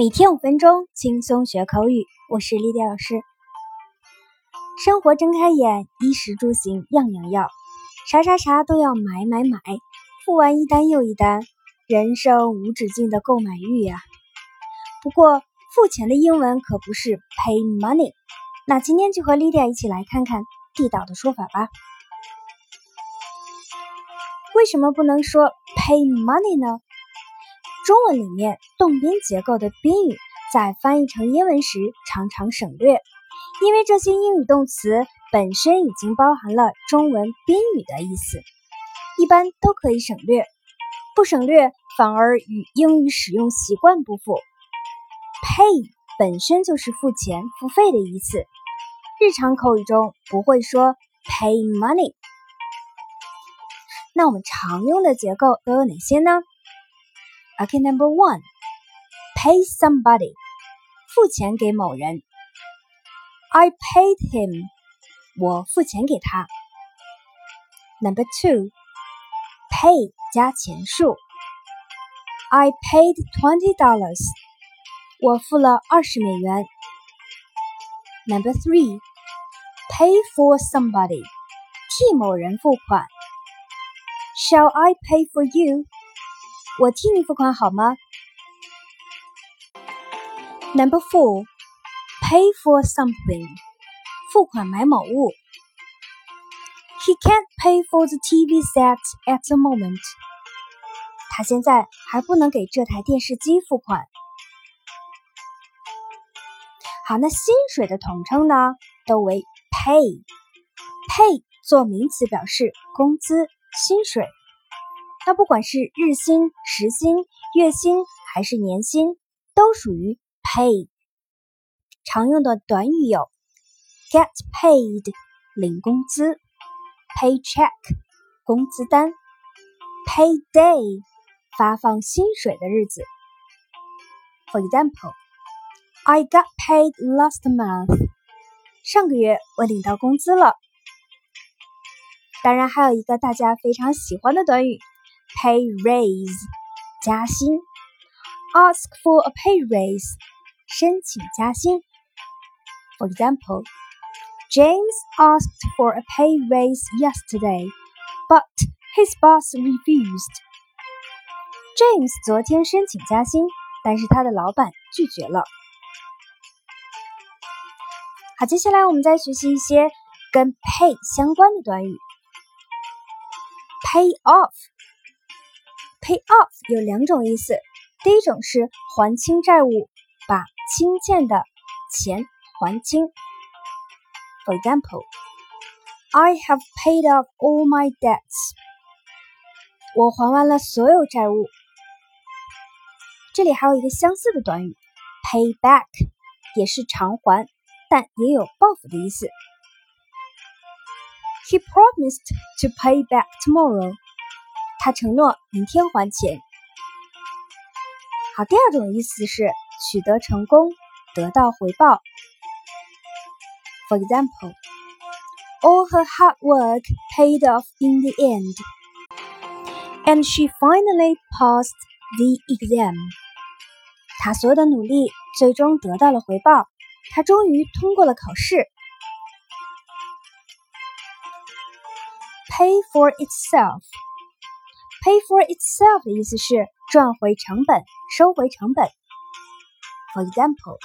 每天五分钟，轻松学口语。我是丽丽老师。生活睁开眼，衣食住行样样要，啥啥啥都要买买买，付完一单又一单，人生无止境的购买欲呀。不过，付钱的英文可不是 pay money。那今天就和丽丽一起来看看地道的说法吧。为什么不能说 pay money 呢？中文里面动宾结构的宾语在翻译成英文时常常省略，因为这些英语动词本身已经包含了中文宾语的意思，一般都可以省略。不省略反而与英语使用习惯不符。Pay 本身就是付钱、付费的意思，日常口语中不会说 pay money。那我们常用的结构都有哪些呢 ？Okay, number one, pay somebody，付钱给某人。I paid him，我付钱给他。Number two, pay 加钱数。I paid twenty dollars，我付了二十美元。Number three, pay for somebody，替某人付款。Shall I pay for you？ 我替你付款好吗？Number four, pay for something，付款买某物。He can't pay for the TV set at the moment。他现在还不能给这台电视机付款。好，那薪水的统称呢，都为 pay。pay 做名词表示工资、薪水。那不管是日薪、时薪、月薪还是年薪，都属于 pay。常用的短语有 get paid 领工资，paycheck 工资单，payday 发放薪水的日子。For example, I got paid last month。上个月我领到工资了。当然，还有一个大家非常喜欢的短语。pay raise 加薪，ask for a pay raise 申请加薪。For example, James asked for a pay raise yesterday, but his boss refused. James 昨天申请加薪，但是他的老板拒绝了。好，接下来我们再学习一些跟 pay 相关的短语。Pay off Pay off 有两种意思，第一种是还清债务，把欠欠的钱还清。For example, I have paid off all my debts. 我还完了所有债务。这里还有一个相似的短语，pay back，也是偿还，但也有报复的意思。He promised to pay back tomorrow. 他承诺明天还钱。好，第二种意思是取得成功，得到回报。For example, all her hard work paid off in the end, and she finally passed the exam. 她所有的努力最终得到了回报，她终于通过了考试。Pay for itself. Pay for itself 的意思是赚回成本，收回成本。For example,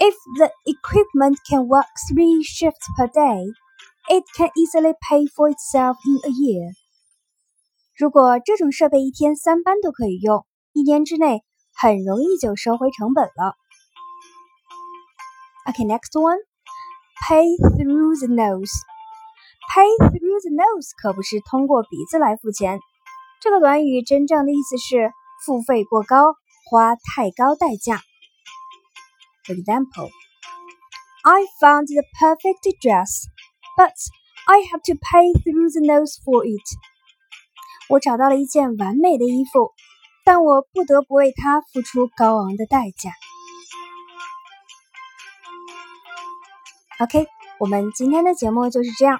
if the equipment can work three shifts per day, it can easily pay for itself in a year. 如果这种设备一天三班都可以用，一年之内很容易就收回成本了。Okay, next one, pay through the nose. Pay through the nose 可不是通过鼻子来付钱，这个短语真正的意思是付费过高，花太高代价。For example, I found the perfect dress, but I have to pay through the nose for it. 我找到了一件完美的衣服，但我不得不为它付出高昂的代价。OK，我们今天的节目就是这样。